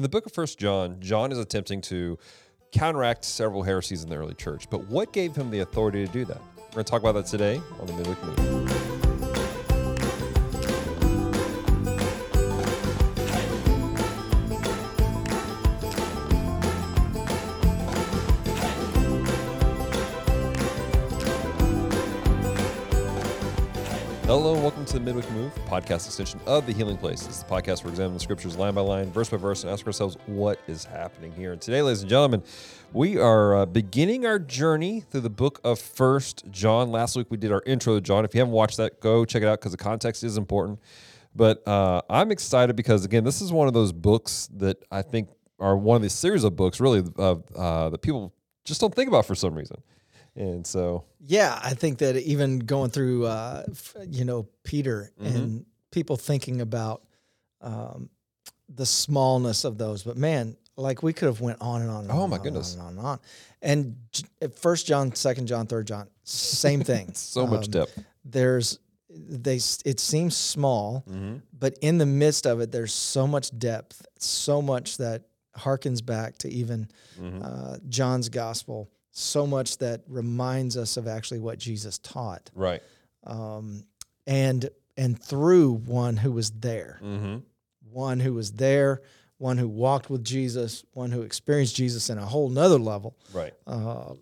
In the book of First John, John is attempting to counteract several heresies in the early church. But what gave him the authority to do that? We're going to talk about that today on the Midweek Move. To the Midweek Move, podcast extension of the Healing Place. Is the podcast where we examine the scriptures line by line, verse by verse, and ask ourselves what is happening here. And today, ladies and gentlemen, we are uh, beginning our journey through the book of First John. Last week we did our intro to John. If you haven't watched that, go check it out because the context is important. But uh, I'm excited because again, this is one of those books that I think are one of the series of books really uh, that people just don't think about for some reason. And so, yeah, I think that even going through, uh, you know, Peter mm-hmm. and people thinking about um, the smallness of those, but man, like we could have went on and on. And oh on my goodness, on and on and on. And First John, Second John, Third John, same thing. so um, much depth. There's they. It seems small, mm-hmm. but in the midst of it, there's so much depth, so much that harkens back to even mm-hmm. uh, John's gospel so much that reminds us of actually what Jesus taught. Right. Um, and and through one who was there, mm-hmm. one who was there, one who walked with Jesus, one who experienced Jesus in a whole nother level. Right. Uh,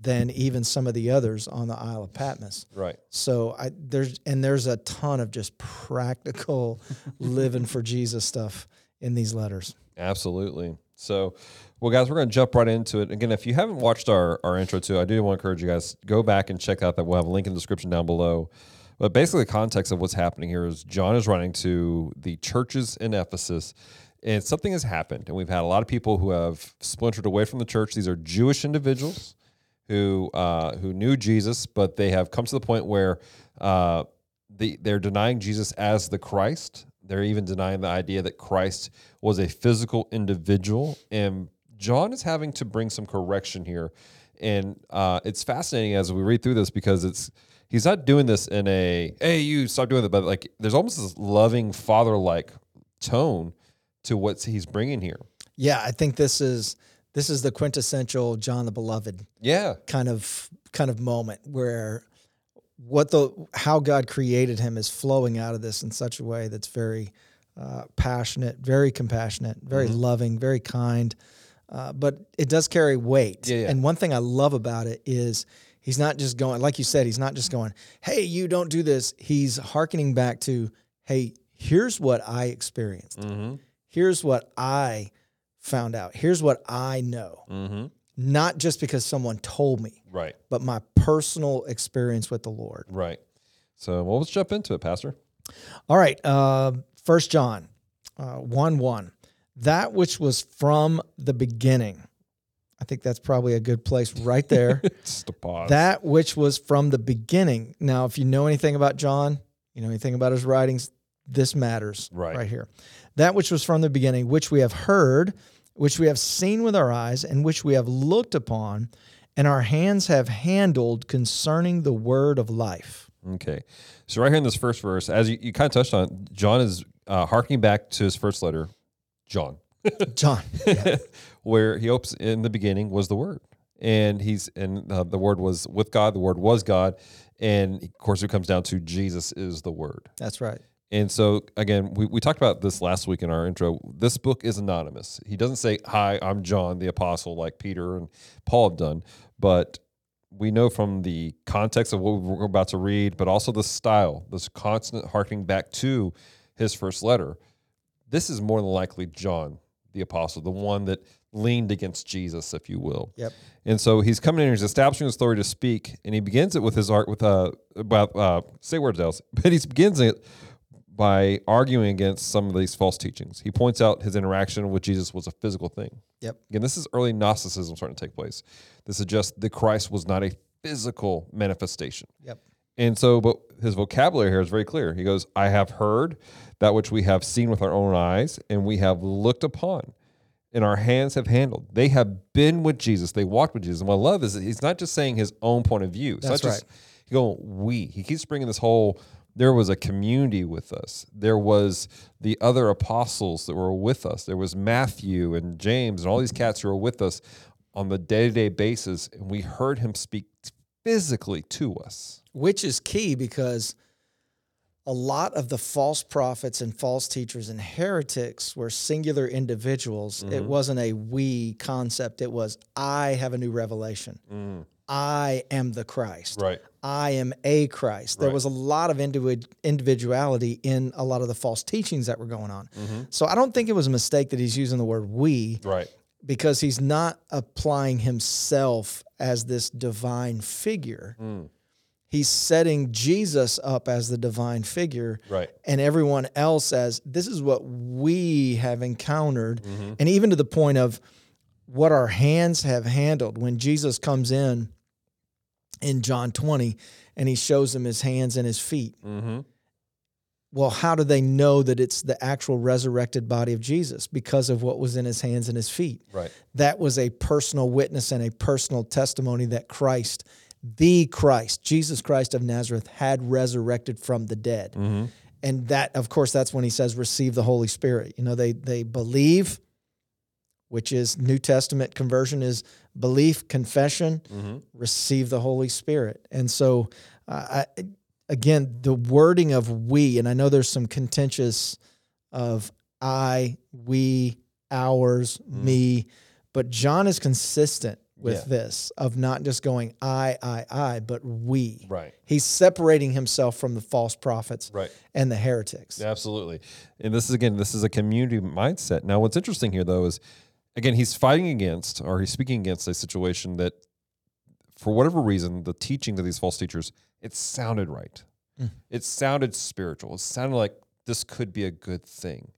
than even some of the others on the Isle of Patmos. Right. So I there's and there's a ton of just practical living for Jesus stuff in these letters. Absolutely. So, well, guys, we're going to jump right into it. Again, if you haven't watched our, our intro to, I do want to encourage you guys go back and check out that. We'll have a link in the description down below. But basically, the context of what's happening here is John is writing to the churches in Ephesus, and something has happened. And we've had a lot of people who have splintered away from the church. These are Jewish individuals who uh, who knew Jesus, but they have come to the point where uh, the, they're denying Jesus as the Christ. They're even denying the idea that Christ was a physical individual. And John is having to bring some correction here. And uh, it's fascinating as we read through this because it's he's not doing this in a hey you stop doing that, but like there's almost this loving father like tone to what he's bringing here. Yeah, I think this is this is the quintessential John the Beloved. Yeah, kind of kind of moment where what the how God created him is flowing out of this in such a way that's very uh, passionate, very compassionate, very mm-hmm. loving, very kind. Uh, but it does carry weight. Yeah, yeah. And one thing I love about it is he's not just going, like you said, he's not just going, "Hey, you don't do this." He's hearkening back to, "Hey, here's what I experienced. Mm-hmm. Here's what I found out. Here's what I know." Mm-hmm not just because someone told me, right, but my personal experience with the Lord. Right. So, well, let's jump into it, Pastor. All right. Uh, First John uh, 1 1. That which was from the beginning. I think that's probably a good place right there. Just a pause. That which was from the beginning. Now, if you know anything about John, you know anything about his writings, this matters right, right here. That which was from the beginning, which we have heard which we have seen with our eyes, and which we have looked upon, and our hands have handled concerning the word of life. Okay. So, right here in this first verse, as you, you kind of touched on, John is uh, harking back to his first letter, John. John. Yeah. where he opens in the beginning was the word. And he's, and uh, the word was with God, the word was God. And of course, it comes down to Jesus is the word. That's right. And so, again, we, we talked about this last week in our intro. This book is anonymous. He doesn't say, Hi, I'm John the Apostle, like Peter and Paul have done. But we know from the context of what we're about to read, but also the style, this constant harking back to his first letter. This is more than likely John the Apostle, the one that leaned against Jesus, if you will. Yep. And so he's coming in, he's establishing his authority to speak, and he begins it with his art with uh about uh say words else, but he begins it by arguing against some of these false teachings. He points out his interaction with Jesus was a physical thing. Yep. Again, this is early Gnosticism starting to take place. This suggests that Christ was not a physical manifestation. Yep. And so, but his vocabulary here is very clear. He goes, I have heard that which we have seen with our own eyes, and we have looked upon, and our hands have handled. They have been with Jesus. They walked with Jesus. And what I love is he's not just saying his own point of view. It's That's not just, right. He going, we. He keeps bringing this whole there was a community with us. There was the other apostles that were with us. There was Matthew and James and all these cats who were with us on the day to day basis, and we heard him speak physically to us. Which is key because a lot of the false prophets and false teachers and heretics were singular individuals. It mm-hmm. wasn't a we concept, it was I have a new revelation. Mm. I am the Christ. Right. I am a Christ. There Right. was a lot of individ- individuality in a lot of the false teachings that were going on. Mm-hmm. So I don't think it was a mistake that he's using the word we Right. because he's not applying himself as this divine figure. Mm. He's setting Jesus up as the divine figure Right. and everyone else as this is what we have encountered. And even to the point of what our hands have handled when Jesus comes in in John 20 and he shows them his hands and his feet. Mm-hmm. Well, how do they know that it's the actual resurrected body of Jesus? Because of what was in his hands and his feet. Right. That was a personal witness and a personal testimony that Christ, the Christ, Jesus Christ of Nazareth, had resurrected from the dead. Mm-hmm. And that, of course, that's when he says, receive the Holy Spirit. You know, they they believe, which is New Testament conversion is belief, confession, Mm-hmm. receive the Holy Spirit. And so, uh, I, again, the wording of we, and I know there's some contentious of I, we, ours, me, but John is consistent with Yeah. this of not just going I, I, I, but we. Right. He's separating himself from the false prophets Right. and the heretics. Absolutely. And this is again, this is a community mindset. Now, what's interesting here though is again, he's fighting against or he's speaking against a situation that for whatever reason, the teachings of these false teachers, it sounded right. Mm. It sounded spiritual. It sounded like this could be a good thing.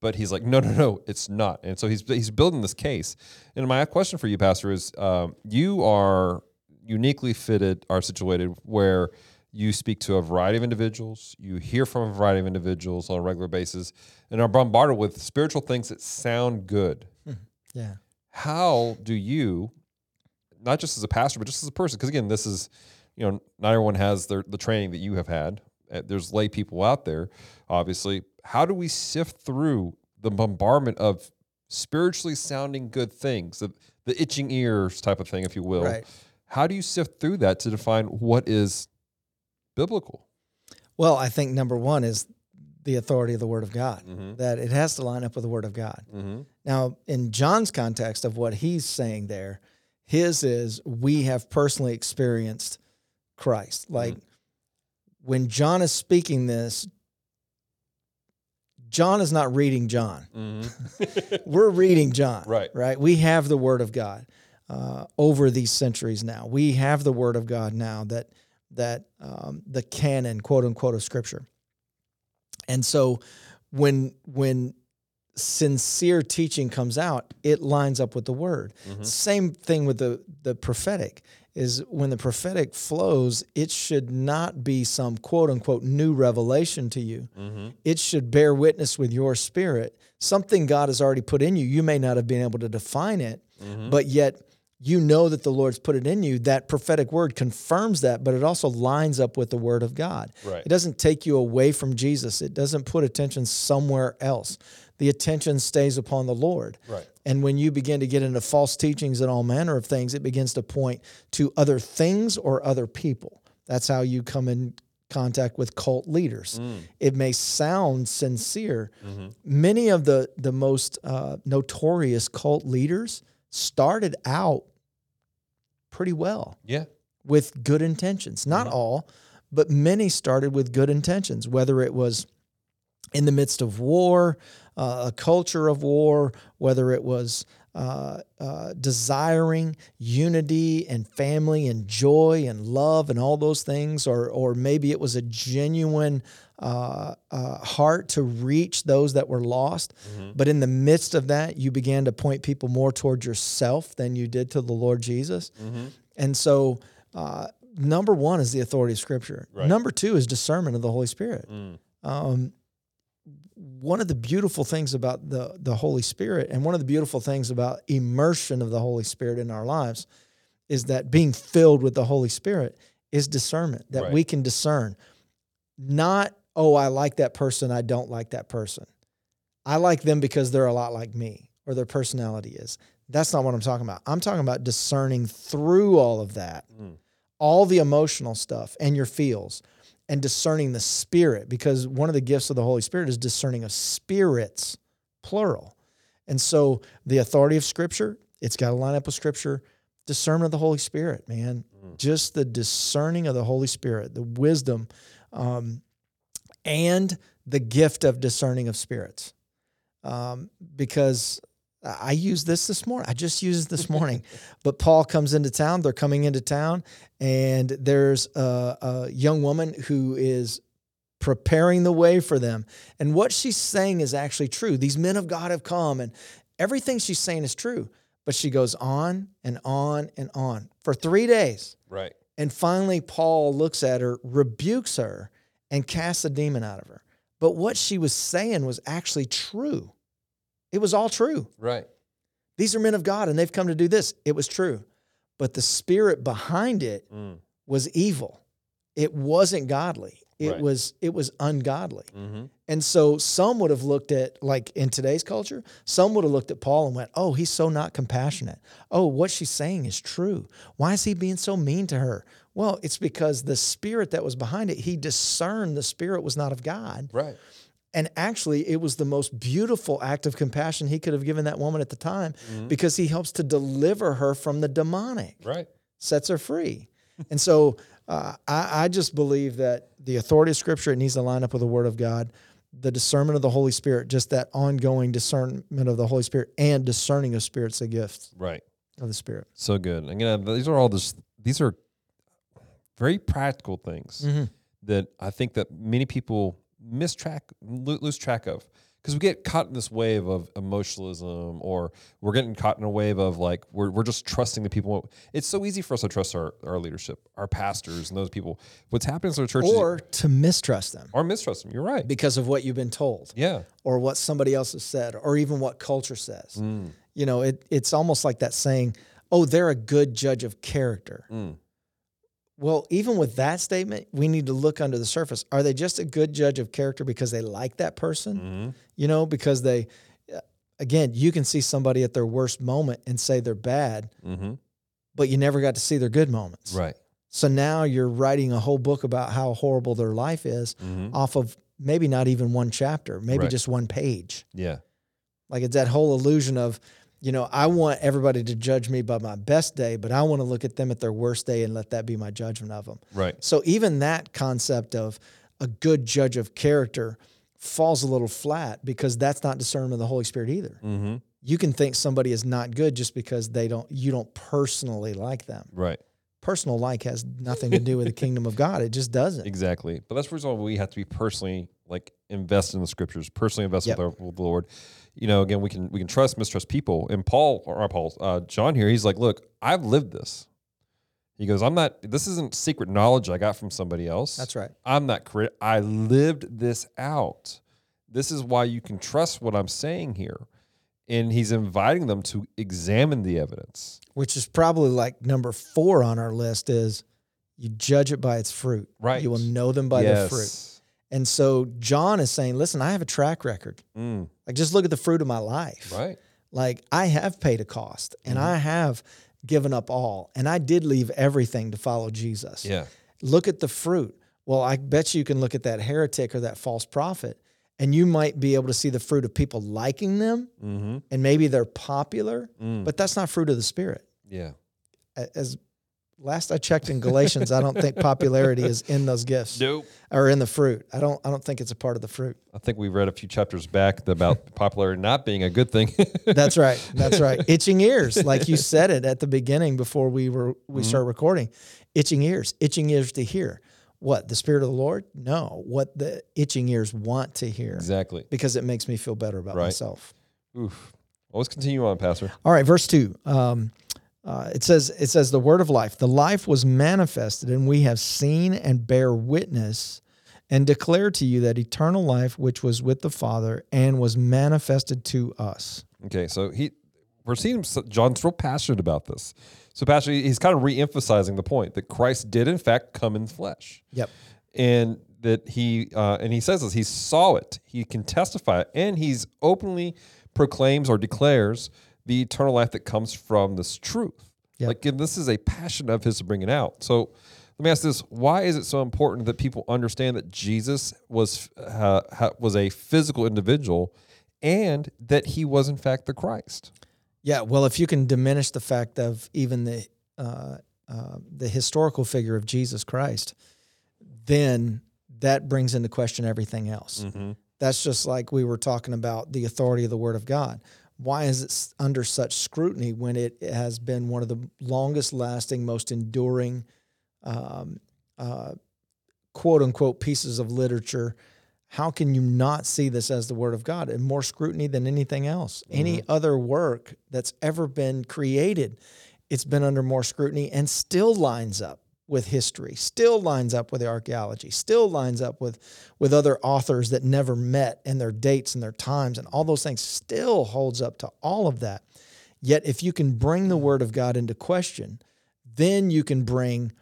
But he's like, no, no, no, it's not. And so he's he's building this case. And my question for you, Pastor, is um, you are uniquely fitted, are situated where you speak to a variety of individuals, you hear from a variety of individuals on a regular basis, and are bombarded with spiritual things that sound good. Yeah. How do you, not just as a pastor, but just as a person, because again, this is, you know, not everyone has their, the training that you have had. Uh, There's lay people out there, obviously. How do we sift through the bombardment of spiritually sounding good things, the, the itching ears type of thing, if you will? Right. How do you sift through that to define what is biblical? Well, I think number one is the authority of the Word of God, Mm-hmm. that it has to line up with the Word of God. Mm-hmm. Now, in John's context of what he's saying there, his is we have personally experienced Christ. Like when John is speaking this, John is not reading John. Mm-hmm. We're reading John. Right. Right. We have the Word of God uh, over these centuries now. We have the Word of God now that that um, the canon, quote unquote, of Scripture. And so, when when sincere teaching comes out, it lines up with the Word. Same thing with the the prophetic. Is when the prophetic flows, it should not be some quote unquote new revelation to you mm-hmm. it should bear witness with your spirit. Something God has already put in you. You may not have been able to define it, mm-hmm. but yet you know that the Lord's put it in you. That prophetic word confirms that, but it also lines up with the word of God. Right. It doesn't take you away from Jesus, it doesn't put attention somewhere else. The attention stays upon the Lord. Right. And when you begin to get into false teachings and all manner of things, it begins to point to other things or other people. That's how you come in contact with cult leaders. Mm. It may sound sincere. Mm-hmm. Many of the the most uh, notorious cult leaders started out pretty well Yeah. with good intentions. Not mm-hmm. all, but many started with good intentions, whether it was in the midst of war, a culture of war, whether it was uh, uh, desiring unity and family and joy and love and all those things, or or maybe it was a genuine uh, uh, heart to reach those that were lost. But in the midst of that, you began to point people more toward yourself than you did to the Lord Jesus. And so, uh, number one is the authority of Scripture. Right. Number two is discernment of the Holy Spirit. Um, one of the beautiful things about the the Holy Spirit, and one of the beautiful things about immersion of the Holy Spirit in our lives, is that being filled with the Holy Spirit is discernment. That Right. we can discern not, oh, I like that person, I don't like that person. I like them because they're a lot like me or their personality is. That's not what I'm talking about. I'm talking about discerning through all of that, Mm. all the emotional stuff and your feels, and discerning the spirit, because one of the gifts of the Holy Spirit is discerning of spirits, plural. And so the authority of Scripture, it's got to line up with Scripture. Discernment of the Holy Spirit, man. Mm. Just the discerning of the Holy Spirit, the wisdom, um, and the gift of discerning of spirits. Um, because I used this this morning. I just used it this morning. but Paul comes into town. They're coming into town, and there's a, a young woman who is preparing the way for them. And what she's saying is actually true. These men of God have come, and everything she's saying is true. But she goes on and on and on for three days. Right. And finally, Paul looks at her, rebukes her, and casts a demon out of her. But what she was saying was actually true. It was all true. Right. These are men of God and they've come to do this. It was true. But the spirit behind it Mm. was evil. It wasn't godly. It Right. was it was ungodly. Mm-hmm. And so some would have looked at like in today's culture, some would have looked at Paul and went, "Oh, he's so not compassionate. Oh, what she's saying is true. Why is he being so mean to her?" Well, it's because the spirit that was behind it, he discerned the spirit was not of God. Right. And actually, it was the most beautiful act of compassion he could have given that woman at the time Mhm. because he helps to deliver her from the demonic, Right. sets her free. and so uh, I, I just believe that the authority of Scripture it needs to line up with the Word of God, the discernment of the Holy Spirit, just that ongoing discernment of the Holy Spirit and discerning of spirits, a gifts Right. of the Spirit. So good. Again, these are all this. These are very practical things that I think that many people miss track, lose track of, because we get caught in this wave of emotionalism, or we're getting caught in a wave of like we're we're just trusting the people. It's so easy for us to trust our our leadership, our pastors, and those people. What's happening in our churches, Or to mistrust them or mistrust them. You're right. because of what you've been told Yeah. or what somebody else has said or even what culture says. Mm. You know, it, it's almost like that saying, oh, they're a good judge of character. Mm. Well, even with that statement, we need to look under the surface. Are they just a good judge of character because they like that person? Mhm. You know, because they, uh, again, you can see somebody at their worst moment and say they're bad, Mm-hmm. but you never got to see their good moments. Right. So now you're writing a whole book about how horrible their life is Mm-hmm. off of maybe not even one chapter, maybe Right. just one page. Yeah. Like it's that whole illusion of, you know, I want everybody to judge me by my best day, but I want to look at them at their worst day and let that be my judgment of them. Right. So even that concept of a good judge of character falls a little flat because that's not discernment of the Holy Spirit either. Mm-hmm. You can think somebody is not good just because they don't you don't personally like them. Right. Personal like has nothing to do with the kingdom of God. It just doesn't. Exactly. But that's the reason we have to be personally like invested in the scriptures, personally invested Yep. with, our, with the Lord. You know, again, we can we can trust, mistrust people. And Paul or Paul, uh, John here, he's like, look, I've lived this. He goes, I'm not. This isn't secret knowledge I got from somebody else. That's right. I'm not crit. I lived this out. This is why you can trust what I'm saying here. And he's inviting them to examine the evidence. Which is probably like number four on our list is you judge it by its fruit. Right. You will know them by their fruit. And so John is saying, listen, I have a track record. Mm, Like just look at the fruit of my life. right. Like I have paid a cost and Mhm. I have given up all and I did leave everything to follow Jesus. Yeah. Look at the fruit. Well, I bet you can look at that heretic or that false prophet and you might be able to see the fruit of people liking them Mm-hmm. and maybe they're popular, Mm, but that's not fruit of the spirit. yeah. As last I checked in Galatians, I don't think popularity is in those gifts Nope. or in the fruit. I don't I don't think it's a part of the fruit. I think we read a few chapters back about popularity not being a good thing. That's right. That's right. Itching ears, like you said it at the beginning before we were we Mhm. start recording. Itching ears, itching ears to hear. What the spirit of the Lord? No, what the itching ears want to hear exactly. because it makes me feel better about Right. myself. Oof. Well, let's continue on, Pastor. All right, verse two. Um, uh, it says, "It says the word of life. The life was manifested, and we have seen and bear witness, and declare to you that eternal life, which was with the Father, and was manifested to us." Okay, so he, we're seeing John's real passionate about this. So, Pastor, he's kind of re-emphasizing the point that Christ did in fact come in flesh, Yep. and that he uh, and he says this he saw it he can testify and he's openly proclaims or declares the eternal life that comes from this truth Yep. like and this is a passion of his to bring it out so let me ask this why is it so important that people understand that jesus was uh, was a physical individual and that he was in fact the christ Yeah, well, if you can diminish the fact of even the uh, uh, the historical figure of Jesus Christ, then that brings into question everything else. That's just like we were talking about the authority of the Word of God. Why is it under such scrutiny when it has been one of the longest lasting, most enduring, um, uh, quote unquote, pieces of literature? How can you not see this as the Word of God and more scrutiny than anything else? Any other work that's ever been created, it's been under more scrutiny and still lines up with history, still lines up with the archaeology, still lines up with with other authors that never met and their dates and their times and all those things still holds up to all of that. Yet if you can bring the word of God into question, then you can bring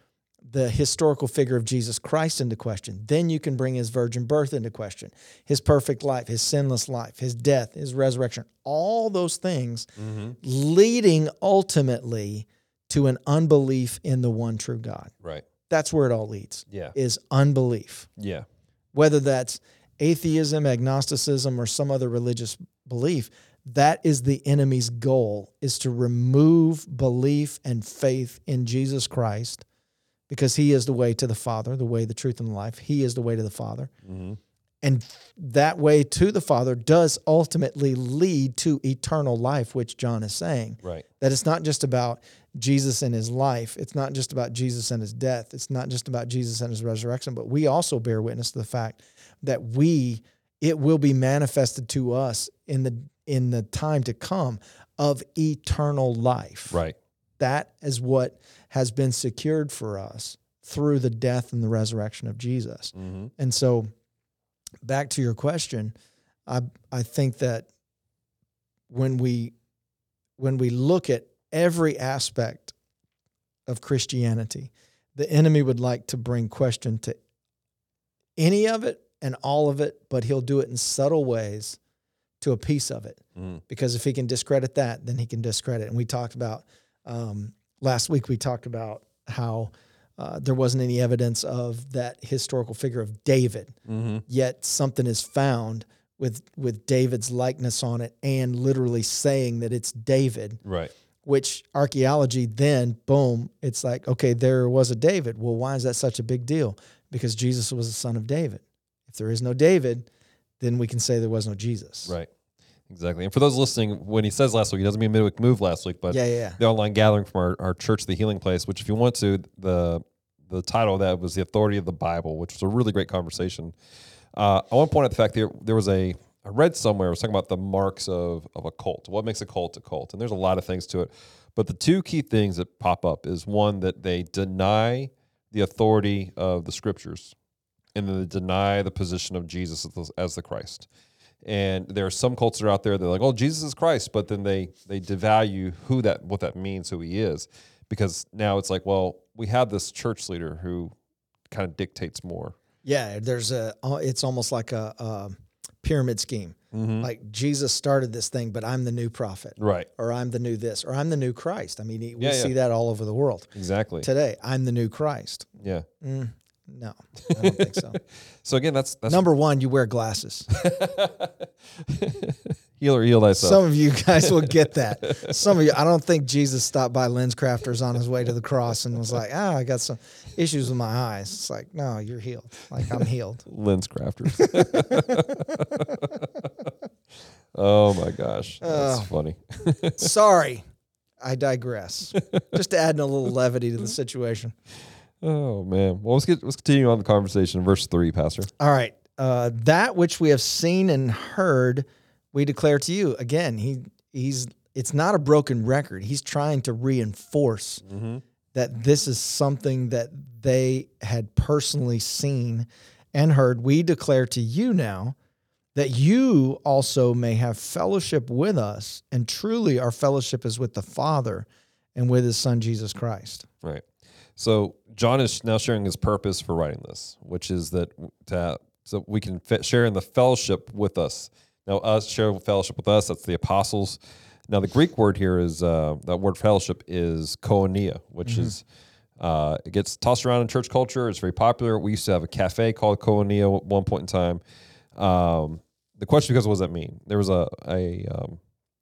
the historical figure of Jesus Christ into question. Then you can bring his virgin birth into question, his perfect life, his sinless life, his death, his resurrection, all those things mm-hmm. leading ultimately to an unbelief in the one true God. right That's where it all leads. yeah Is unbelief. yeah Whether that's atheism, agnosticism or some other religious belief, that is the enemy's goal is to remove belief and faith in Jesus Christ because he is the way to the Father, the way, the truth, and the life. He is the way to the Father. Mm-hmm. And that way to the Father does ultimately lead to eternal life, which John is saying. right That it's not just about Jesus and his life. It's not just about Jesus and his death. It's not just about Jesus and his resurrection, but we also bear witness to the fact that we, it will be manifested to us in the in the time to come of eternal life. right That is what has been secured for us through the death and the resurrection of Jesus. mm-hmm. And so back to your question, I I think that when we when we look at every aspect of Christianity, the enemy would like to bring question to any of it and all of it, but he'll do it in subtle ways to a piece of it. Mm. Because if he can discredit that, then he can discredit. And we talked about um, last week. We talked about how uh, there wasn't any evidence of that historical figure of David Mm-hmm. yet something is found with with David's likeness on it and literally saying that it's David, right which archaeology then boom, it's like okay, there was a David. Well, why is that such a big deal? Because Jesus was the son of David. If there is no David, then we can say there was no Jesus. Right. Exactly. And for those listening, when he says last week, he doesn't mean midweek move last week, but Yeah, yeah, yeah. the online gathering from our, our church, the healing place, which if you want to, the the title of that was the authority of the Bible, which was a really great conversation. Uh, I want to point out the fact that there was a I read somewhere I was talking about the marks of of a cult. What makes a cult a cult? And there's a lot of things to it. But the two key things that pop up is one that they deny the authority of the scriptures and then they deny the position of Jesus as the, Christ. And there are some cults that are out there that are like, oh, Jesus is Christ, but then they they devalue who that what that means, who he is, because now it's like, well, we have this church leader who kind of dictates more. Yeah, there's a. uh, It's almost like a, a pyramid scheme. Like Jesus started this thing, but I'm the new prophet, Right. or I'm the new this, or I'm the new Christ. I mean, we Yeah, yeah. see that all over the world Exactly. today. I'm the new Christ. Yeah. Mm, no, I don't think so. So again, that's that's Number one, you wear glasses. heal or heal thyself. Some of you guys will get that. Some of you, I don't think Jesus stopped by LensCrafters on his way to the cross and was like, ah, I got some issues with my eyes. It's like, no, you're healed. Like, I'm healed. LensCrafters. oh my gosh, that's Oh. funny. Sorry, I digress. Just adding a little levity to the situation. Oh man. Well, let's get let's continue on the conversation. Verse three, Pastor. All right. Uh, that which we have seen and heard, we declare to you. Again, he he's it's not a broken record. He's trying to reinforce mm-hmm. that this is something that they had personally seen and heard. We declare to you now that you also may have fellowship with us, and truly our fellowship is with the Father and with his son Jesus Christ. Right. So John is now sharing his purpose for writing this, which is that to, so we can fit, share in the fellowship with us. Now, us share fellowship with us. That's the apostles. Now, the Greek word here is uh, that word fellowship is koinonia, which mm-hmm. is uh, it gets tossed around in church culture. It's very popular. We used to have a cafe called Koinonia at one point in time. Um, the question because what does that mean? There was a a, um,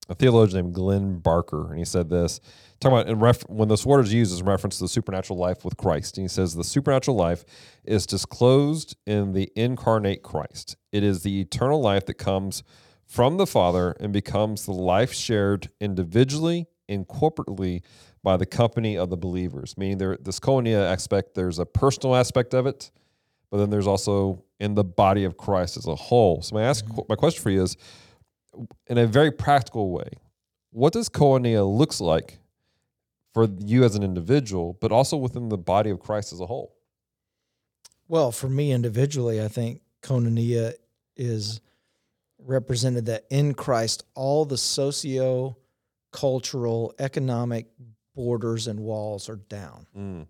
a theologian named Glenn Barker, and he said this talking about in ref- when this word is used as reference to the supernatural life with Christ. And he says the supernatural life is disclosed in the incarnate Christ. It is the eternal life that comes from the Father and becomes the life shared individually and corporately by the company of the believers. Meaning there this koinonia aspect, there's a personal aspect of it, but then there's also in the body of Christ as a whole. So my ask mm-hmm. my question for you is in a very practical way, what does koinonia looks like for you as an individual, but also within the body of Christ as a whole? Well, for me individually, I think koinonia is represented that in Christ, all the socio cultural, economic borders and walls are down. Mm.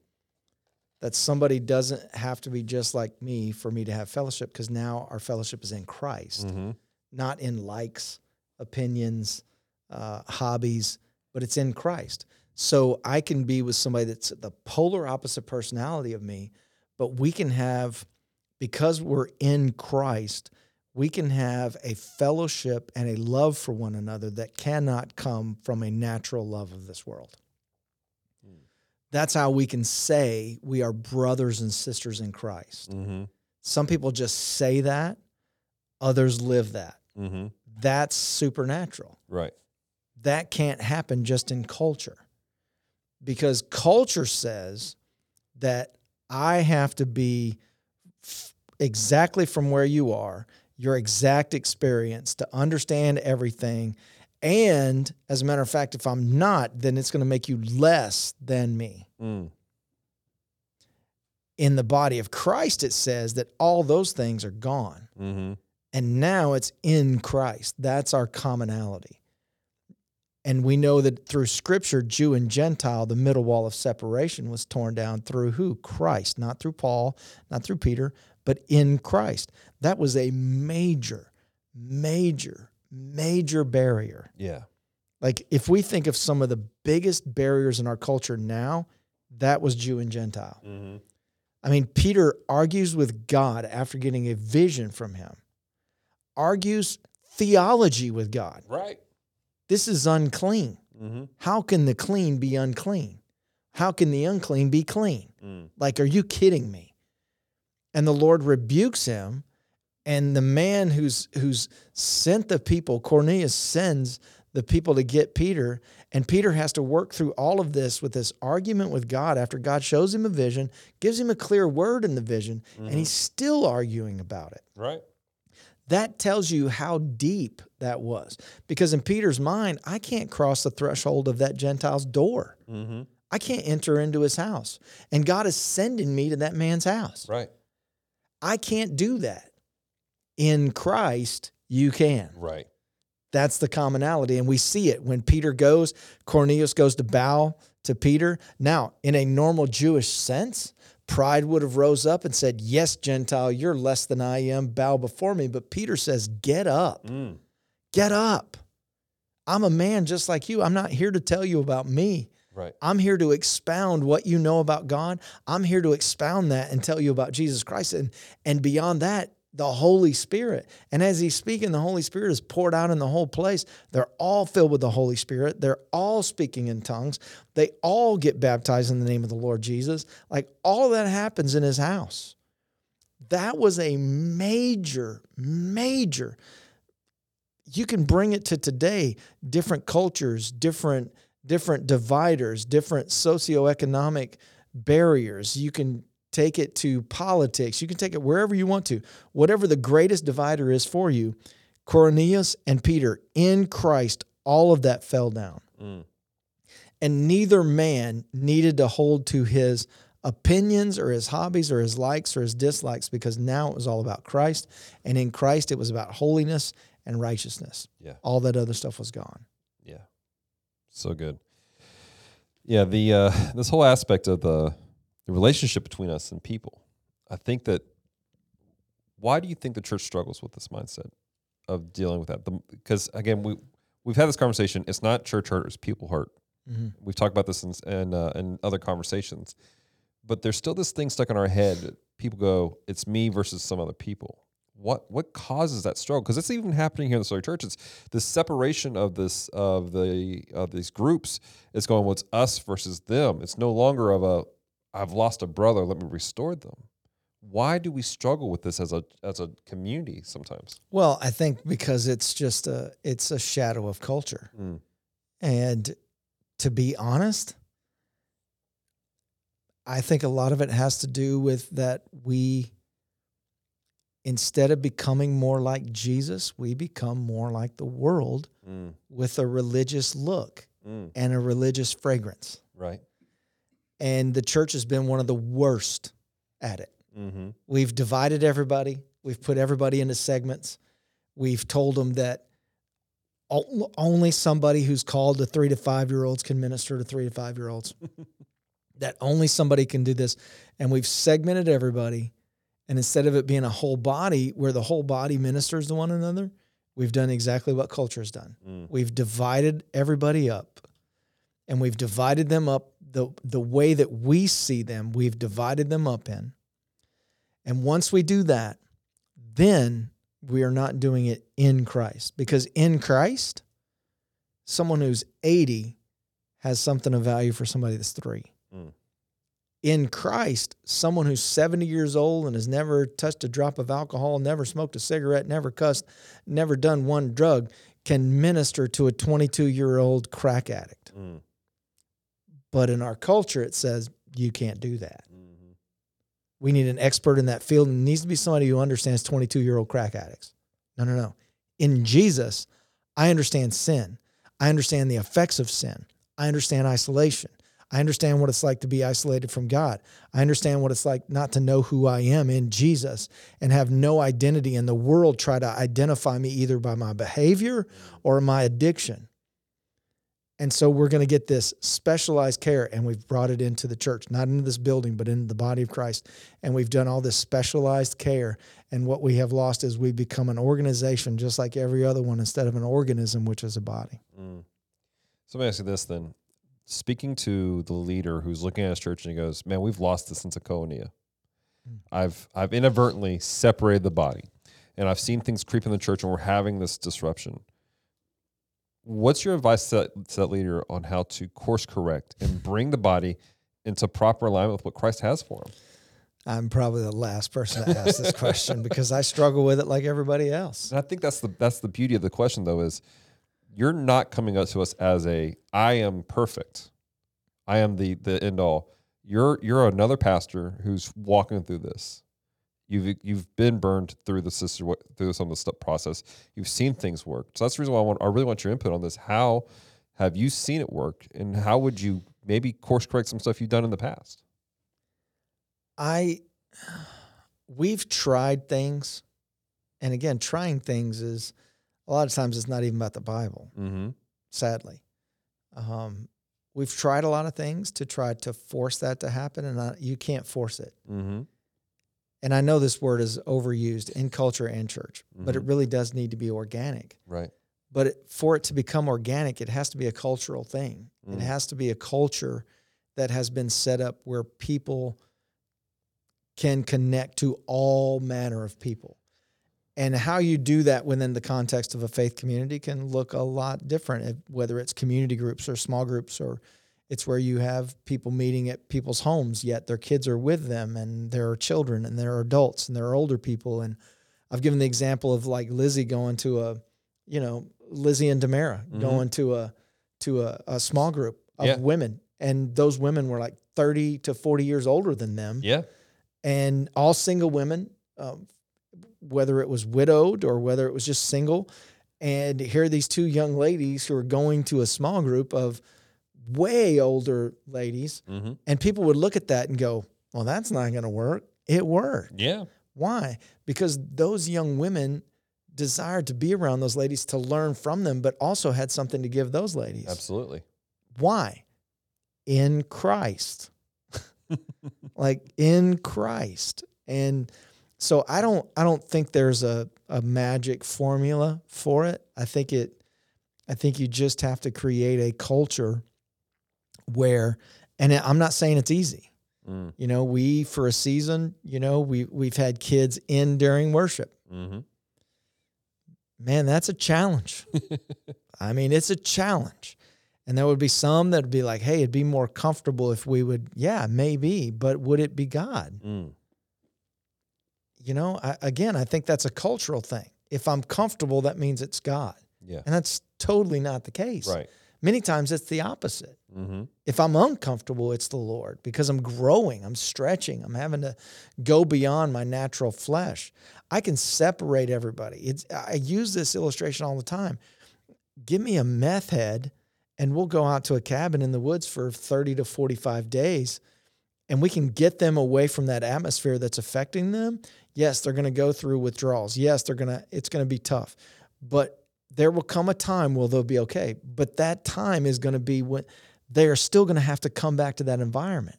That somebody doesn't have to be just like me for me to have fellowship because now our fellowship is in Christ, mm-hmm. Not in likes, opinions, uh, hobbies, but it's in Christ. So I can be with somebody that's the polar opposite personality of me, but we can have, because we're in Christ, we can have a fellowship and a love for one another that cannot come from a natural love of this world. Mm. That's how we can say we are brothers and sisters in Christ. Mm-hmm. Some people just say that, others live that. Mm-hmm. That's supernatural. Right. That can't happen just in culture because culture says that I have to be f- exactly from where you are, your exact experience, to understand everything. And as a matter of fact, if I'm not, then it's going to make you less than me. Mm. In the body of Christ, it says that all those things are gone. Mm-hmm. And now it's in Christ. That's our commonality. And we know that through scripture, Jew and Gentile, the middle wall of separation was torn down through who? Christ, not through Paul, not through Peter, but in Christ. That was a major, major, major barrier. Yeah. Like if we think of some of the biggest barriers in our culture now, that was Jew and Gentile. Mm-hmm. I mean, Peter argues with God after getting a vision from him, argues theology with God. Right. This is unclean. Mm-hmm. How can the clean be unclean? How can the unclean be clean? Mm. Like, are you kidding me? And the Lord rebukes him. And the man who's who's sent the people, Cornelius sends the people to get Peter, and Peter has to work through all of this with this argument with God after God shows him a vision, gives him a clear word in the vision, mm-hmm. and he's still arguing about it. Right. That tells you how deep that was. Because in Peter's mind, I can't cross the threshold of that Gentile's door. Mm-hmm. I can't enter into his house. And God is sending me to that man's house. Right. I can't do that. In Christ, you can. Right. That's the commonality. And we see it when Peter goes, Cornelius goes to bow to Peter. Now, in a normal Jewish sense, pride would have rose up and said, "Yes, Gentile, you're less than I am. Bow before me." But Peter says, "Get up. Mm. Get up. I'm a man just like you. I'm not here to tell you about me. Right. I'm here to expound what you know about God. I'm here to expound that and tell you about Jesus Christ. And and beyond that, the Holy Spirit. And as he's speaking, the Holy Spirit is poured out in the whole place. They're all filled with the Holy Spirit. They're all speaking in tongues. They all get baptized in the name of the Lord Jesus. Like all that happens in his house. That was a major, major. You can bring it to today, different cultures, different different dividers, different socioeconomic barriers. You can take it to politics. You can take it wherever you want to. Whatever the greatest divider is for you, Cornelius and Peter in Christ, all of that fell down. Mm. And neither man needed to hold to his opinions or his hobbies or his likes or his dislikes because now it was all about Christ. And in Christ, it was about holiness and righteousness. Yeah. All that other stuff was gone. Yeah. So good. Yeah. The, uh, this whole aspect of the, the relationship between us and people. I think that why do you think the church struggles with this mindset of dealing with that? Because again, we we've had this conversation. It's not church hurt; it's people hurt. Mm-hmm. We've talked about this in in, uh, in other conversations, but there's still this thing stuck in our head. That People go, "It's me versus some other people." What what causes that struggle? Because it's even happening here in the Southern Church. It's the separation of this of the of these groups. It's going, "What's well, us versus them?" It's no longer of a, "I've lost a brother. Let me restore them." why do we struggle with this as a as a community sometimes? Well, I think because it's just a it's a shadow of culture. Mm. And to be honest, I think a lot of it has to do with that we instead of becoming more like Jesus, we become more like the world mm. with a religious look mm. and a religious fragrance. Right. And the church has been one of the worst at it. Mm-hmm. We've divided everybody. We've put everybody into segments. We've told them that only somebody who's called to three to five year olds can minister to three to five year olds. that only somebody can do this. And we've segmented everybody. And instead of it being a whole body where the whole body ministers to one another, we've done exactly what culture has done. Mm. We've divided everybody up and we've divided them up the, the way that we see them, we've divided them up in. And once we do that, then we are not doing it in Christ. Because in Christ, someone who's 80 has something of value for somebody that's three. Mm. In Christ, someone who's 70 years old and has never touched a drop of alcohol, never smoked a cigarette, never cussed, never done one drug, can minister to a 22 year old crack addict. Mm. But in our culture, it says you can't do that. Mm-hmm. We need an expert in that field. And needs to be somebody who understands 22 year old crack addicts. No, no, no. In Jesus, I understand sin. I understand the effects of sin. I understand isolation. I understand what it's like to be isolated from God. I understand what it's like not to know who I am in Jesus and have no identity in the world try to identify me either by my behavior mm. or my addiction. And so we're going to get this specialized care, and we've brought it into the church, not into this building, but into the body of Christ. And we've done all this specialized care. And what we have lost is we've become an organization just like every other one instead of an organism, which is a body. Mm. So let me ask you this then. Speaking to the leader who's looking at his church and he goes, Man, we've lost the sense of. Mm. I've I've inadvertently separated the body. And I've seen things creep in the church and we're having this disruption what's your advice to, that leader on how to course correct and bring the body into proper alignment with what Christ has for him? I'm probably the last person to ask this question because I struggle with it like everybody else. And I think that's the that's the beauty of the question though is you're not coming up to us as a I am perfect. I am the the end all. You're you're another pastor who's walking through this. You've you've been burned through the sister through some of the stuff process. You've seen things work. So that's the reason why I want I really want your input on this. How have you seen it work, and how would you maybe course correct some stuff you've done in the past? I we've tried things, and again, trying things is a lot of times it's not even about the Bible. Mm-hmm. Sadly, um, we've tried a lot of things to try to force that to happen, and I, you can't force it. Mm-hmm and I know this word is overused in culture and church, mm-hmm. but it mm-hmm. really does need to be organic. Right. But it, for it to become organic, it has to be a cultural thing. Mm. It has to be a culture that has been set up where people can connect to all manner of people. And how you do that within the context of a faith community can look a lot different, whether it's community groups or small groups or it's where you have people meeting at people's homes, yet their kids are with them, and there are children, and there are adults, and there are older people. And I've given the example of like Lizzie going to a, you know, Lizzie and Demara mm-hmm. going to a to a, a small group of yeah. women, and those women were like thirty to forty years older than them. Yeah, and all single women, um, whether it was widowed or whether it was just single. And here are these two young ladies who are going to a small group of way older ladies, mm-hmm. and people would look at that and go, "Well, that's not going to work." It worked. Yeah. Why? Because those young women desired to be around those ladies to learn from them, but also had something to give those ladies. Absolutely. Why? In Christ. like in Christ. And so I don't I don't think there's a, a magic formula for it. I think it I think you just have to create a culture where and I'm not saying it's easy. Mm. You know, we for a season, you know, we we've had kids in during worship. Mm-hmm. Man, that's a challenge. I mean, it's a challenge. And there would be some that would be like, hey, it'd be more comfortable if we would, yeah, maybe, but would it be God? Mm. You know, I, again, I think that's a cultural thing. If I'm comfortable, that means it's God. Yeah. And that's totally not the case. Right. Many times it's the opposite. Mm-hmm. If I'm uncomfortable, it's the Lord because I'm growing, I'm stretching, I'm having to go beyond my natural flesh. I can separate everybody. It's I use this illustration all the time. Give me a meth head and we'll go out to a cabin in the woods for 30 to 45 days and we can get them away from that atmosphere that's affecting them. Yes, they're going to go through withdrawals. Yes, they're going to it's going to be tough. But there will come a time where they'll be okay. But that time is going to be when they are still going to have to come back to that environment.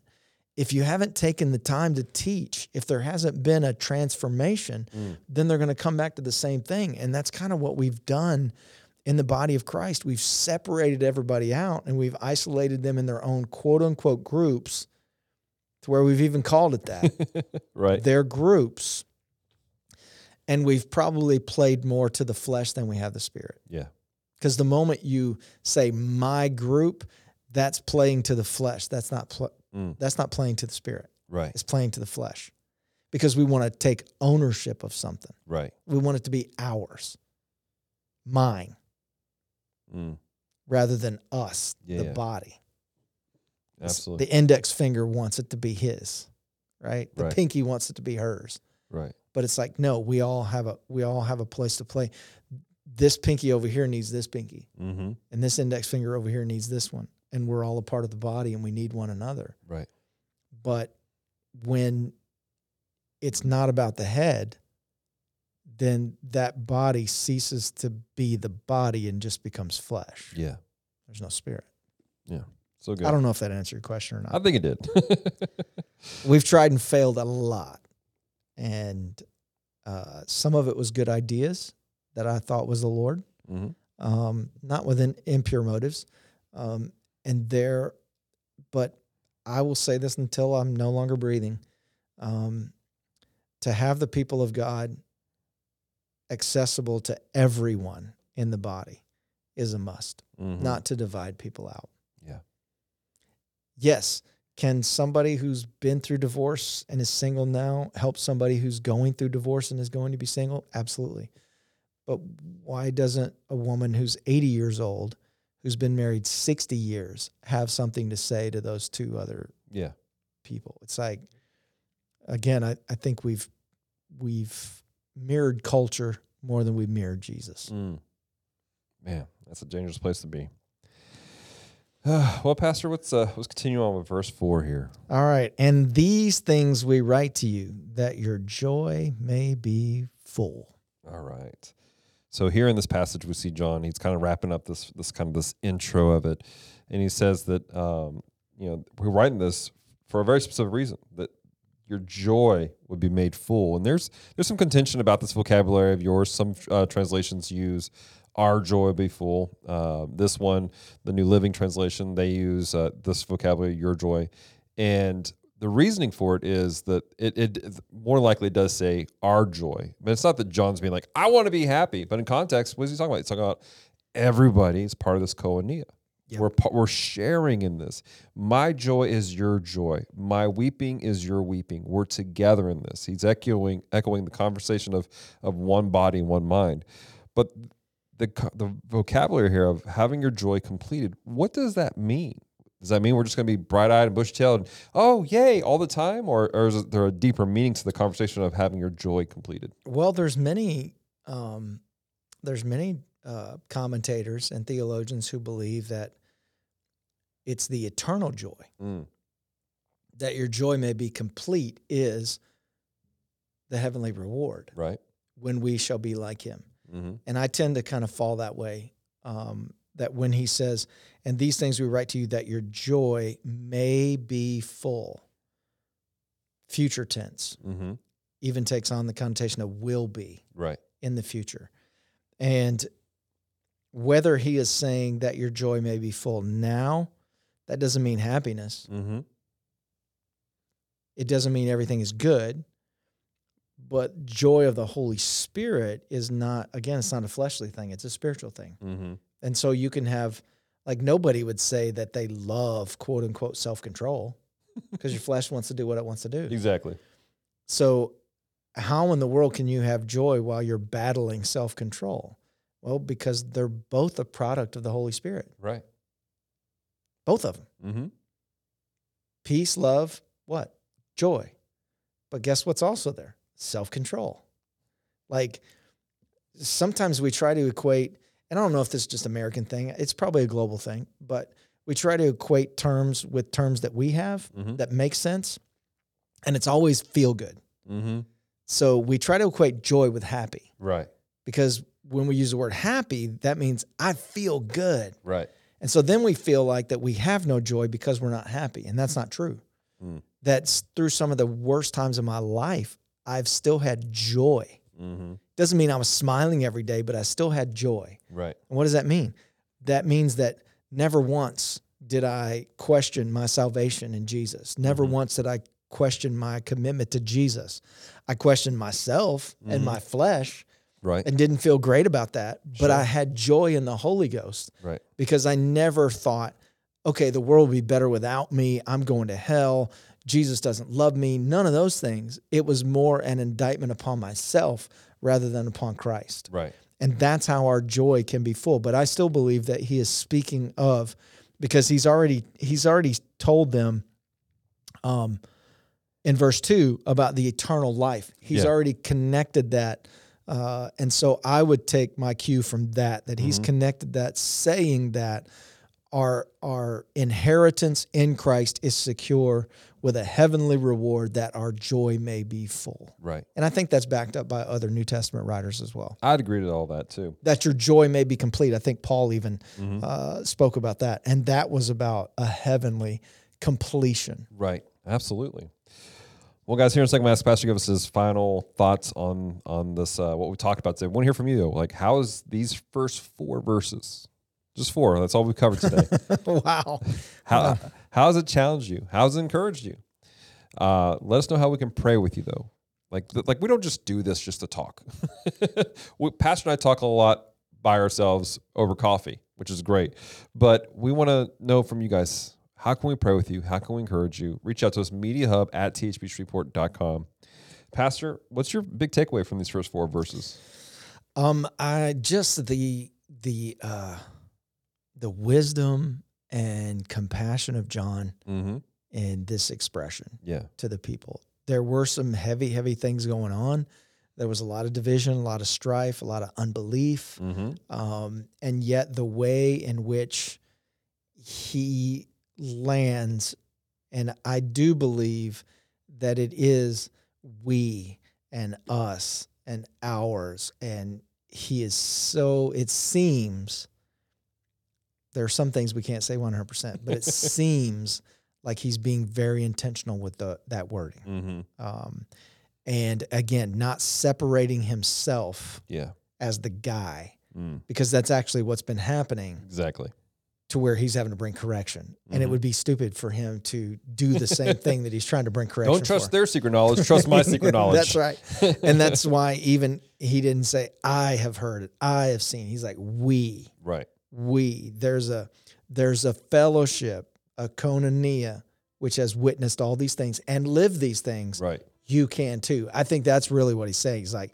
If you haven't taken the time to teach, if there hasn't been a transformation, Mm. then they're going to come back to the same thing. And that's kind of what we've done in the body of Christ. We've separated everybody out and we've isolated them in their own quote unquote groups to where we've even called it that. Right. They're groups. And we've probably played more to the flesh than we have the spirit. Yeah. Because the moment you say my group, that's playing to the flesh. That's not pl- Mm. that's not playing to the spirit. Right. It's playing to the flesh. Because we want to take ownership of something. Right. We want it to be ours, mine, Mm. rather than us, Yeah, the yeah. body. Absolutely. The index finger wants it to be his, right? The Right. pinky wants it to be hers. Right. But it's like, no, we all have a we all have a place to play. This pinky over here needs this pinky. Mm-hmm. and this index finger over here needs this one and we're all a part of the body and we need one another Right. but when it's not about the head then that body ceases to be the body and just becomes flesh Yeah. there's no spirit Yeah. So good. i don't know if that answered your question or not. I think it did. we've tried and failed a lot and uh, some of it was good ideas that i thought was the lord hmm um, not within impure motives. Um, and there, but I will say this until I'm no longer breathing. Um, to have the people of God accessible to everyone in the body is a must, hmm not to divide people out. Yeah. Yes. Can somebody who's been through divorce and is single now help somebody who's going through divorce and is going to be single? Absolutely. But why doesn't a woman who's 80 years old, who's been married 60 years, have something to say to those two other Yeah. people? It's like, again, I, I think we've we've mirrored culture more than we've mirrored Jesus. Mm. Man, that's a dangerous place to be. well, Pastor, let's uh, let's continue on with verse four here. All right. And these things we write to you that your joy may be full. All right. So here in this passage, we see John. He's kind of wrapping up this this kind of this intro of it, and he says that um, you know we're writing this for a very specific reason that your joy would be made full. And there's there's some contention about this vocabulary of yours. Some uh, translations use our joy be full. Uh, this one, the New Living Translation, they use uh, this vocabulary, your joy, and the reasoning for it is that it, it more likely does say our joy. But it's not that John's being like, I want to be happy. But in context, what is he talking about? He's talking about everybody is part of this koinonia. Yep. We're we're sharing in this. My joy is your joy. My weeping is your weeping. We're together in this. He's echoing echoing the conversation of of one body one mind. But the the vocabulary here of having your joy completed. What does that mean? Does that mean we're just going to be bright eyed and bushy tailed oh yay all the time, or or is there a deeper meaning to the conversation of having your joy completed? Well, there's many um, there's many uh, commentators and theologians who believe that it's the eternal joy Mm, that your joy may be complete is the heavenly reward right. when we shall be like him. Mm-hmm. And I tend to kind of fall that way. Um, that when he says, and these things we write to you that your joy may be full. future tense, Mm-hmm. even takes on the connotation of will be Right. in the future. And whether he is saying that your joy may be full now, that doesn't mean happiness. Mm-hmm. It doesn't mean everything is good. But joy of the Holy Spirit is not, again, it's not a fleshly thing, it's a spiritual thing. Mm-hmm. And so you can have, like, nobody would say that they love quote unquote self control because your flesh wants to do what it wants to do. Exactly. So, how in the world can you have joy while you're battling self control? Well, because they're both a product of the Holy Spirit, Right. both of them. Mm-hmm. Peace, love, what? Joy. But guess what's also there? Self control. Like sometimes we try to equate, and I don't know if this is just American thing, it's probably a global thing, but we try to equate terms with terms that we have Mhm. that make sense. And it's always feel good. Mm-hmm. So we try to equate joy with happy Right. because when we use the word happy, that means I feel good. Right. And so then we feel like that we have no joy because we're not happy. And that's not true. Mm. That's through some of the worst times of my life, I've still had joy. Mm-hmm. Doesn't mean I was smiling every day, but I still had joy. Right. And what does that mean? That means that never once did I question my salvation in Jesus. Never Mhm. once did I question my commitment to Jesus. I questioned myself and Mhm. my flesh Right. and didn't feel great about that. But Sure. I had joy in the Holy Ghost Right. because I never thought, okay, the world will be better without me. I'm going to hell. Jesus doesn't love me. None of those things. It was more an indictment upon myself rather than upon Christ. Right. And that's how our joy can be full. But I still believe that he is speaking of because he's already he's already told them um in verse 2 about the eternal life. He's Yeah. already connected that uh, and so I would take my cue from that, that he's Mhm. connected that, saying that our our inheritance in Christ is secure with a heavenly reward that our joy may be full. Right. And I think that's backed up by other New Testament writers as well. I'd agree to all that too. That your joy may be complete. I think Paul even Mhm. uh, spoke about that. And that was about a heavenly completion. Right. Absolutely. Well, guys, here in a second, I'm ask Pastor to give us his final thoughts on on this uh, what we talked about today. I want to hear from you though. Like, how is these first four verses? Just four. That's all we've covered today. wow. How how has it challenged you? How has it encouraged you? Uh, let us know how we can pray with you though. Like like we don't just do this just to talk. we, Pastor and I talk a lot by ourselves over coffee, which is great. But we want to know from you guys how can we pray with you? How can we encourage you? Reach out to us, mediahub at thpshreveport.com. Pastor, what's your big takeaway from these first four verses? Um, I just the the uh the wisdom and compassion of John Mm-hmm. in this expression Yeah. to the people. There were some heavy, heavy things going on. There was a lot of division, a lot of strife, a lot of unbelief. Mm-hmm. um, and yet the way in which he lands, and I do believe that it is we and us and ours, and he is so. It seems there are some things we can't say one hundred percent, but it seems like he's being very intentional with the that wording. Mm-hmm. Um, and again, not separating himself Yeah. as the guy Mm. because that's actually what's been happening Exactly. to where he's having to bring correction. And it Mhm. would be stupid for him to do the same thing that he's trying to bring correction Don't trust for. their secret knowledge. Trust my secret knowledge. that's right. And that's why even he didn't say, I have heard it, I have seen. He's like, we, right. We. There's a there's a fellowship, a koinonia, which has witnessed all these things and lived these things. Right. You can too. I think that's really what he's saying. He's like,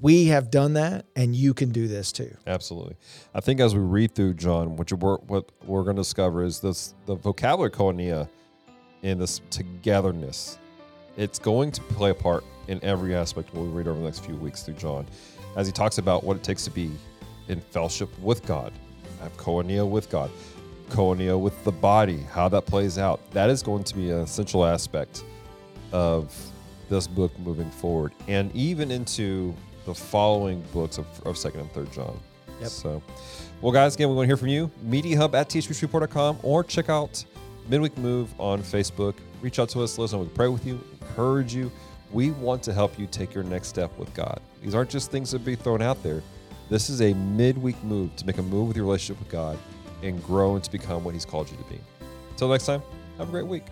we have done that and you can do this too. Absolutely. I think as we read through John, what, we're, what we're going to discover is this the vocabulary koinonia and this togetherness. It's going to play a part in every aspect of what we read over the next few weeks through John, as he talks about what it takes to be in fellowship with God, have koinonia with God, koinonia with the body, how that plays out. That is going to be an essential aspect of this book moving forward, and even into the following books of, of second and third John. Yep. So, well, guys, again, we want to hear from you. MediaHub at thpshreveport.com or check out Midweek Move on Facebook. Reach out to us. Know we pray with you, encourage you. We want to help you take your next step with God. These aren't just things that be thrown out there. This is a midweek move to make a move with your relationship with God and grow and to become what He's called you to be. Until next time, have a great week.